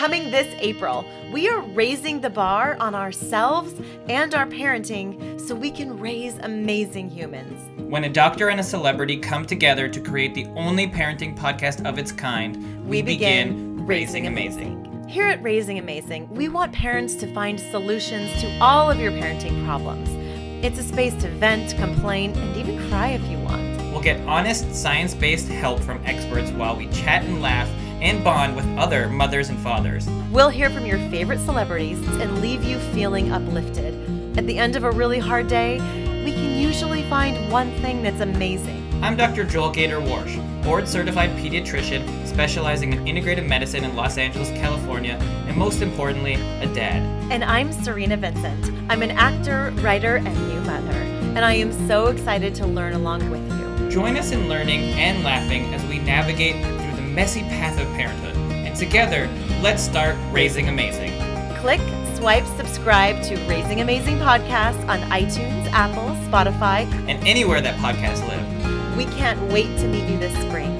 Coming this April, we are raising the bar on ourselves and our parenting so we can raise amazing humans. When a doctor and a celebrity come together to create the only parenting podcast of its kind, we, begin Raising Amazing. Here at Raising Amazing, we want parents to find solutions to all of your parenting problems. It's a space to vent, complain, and even cry if you want. We'll get honest, science based help from experts while we chat and laugh and bond with other mothers and fathers. We'll hear from your favorite celebrities and leave you feeling uplifted. At the end of a really hard day, we can usually find one thing that's amazing. I'm Dr. Joel Gator Warsh, board certified pediatrician specializing in integrative medicine in Los Angeles, California, and most importantly, a dad. And I'm Serena Vincent. I'm an actor, writer, and new mother. And I am so excited to learn along with you. Join us in learning and laughing as we navigate messy path of parenthood. And together, let's start raising amazing. Click, swipe, subscribe to Raising Amazing Podcast on iTunes, Apple, Spotify, And anywhere that podcasts live. We can't wait to meet you this spring.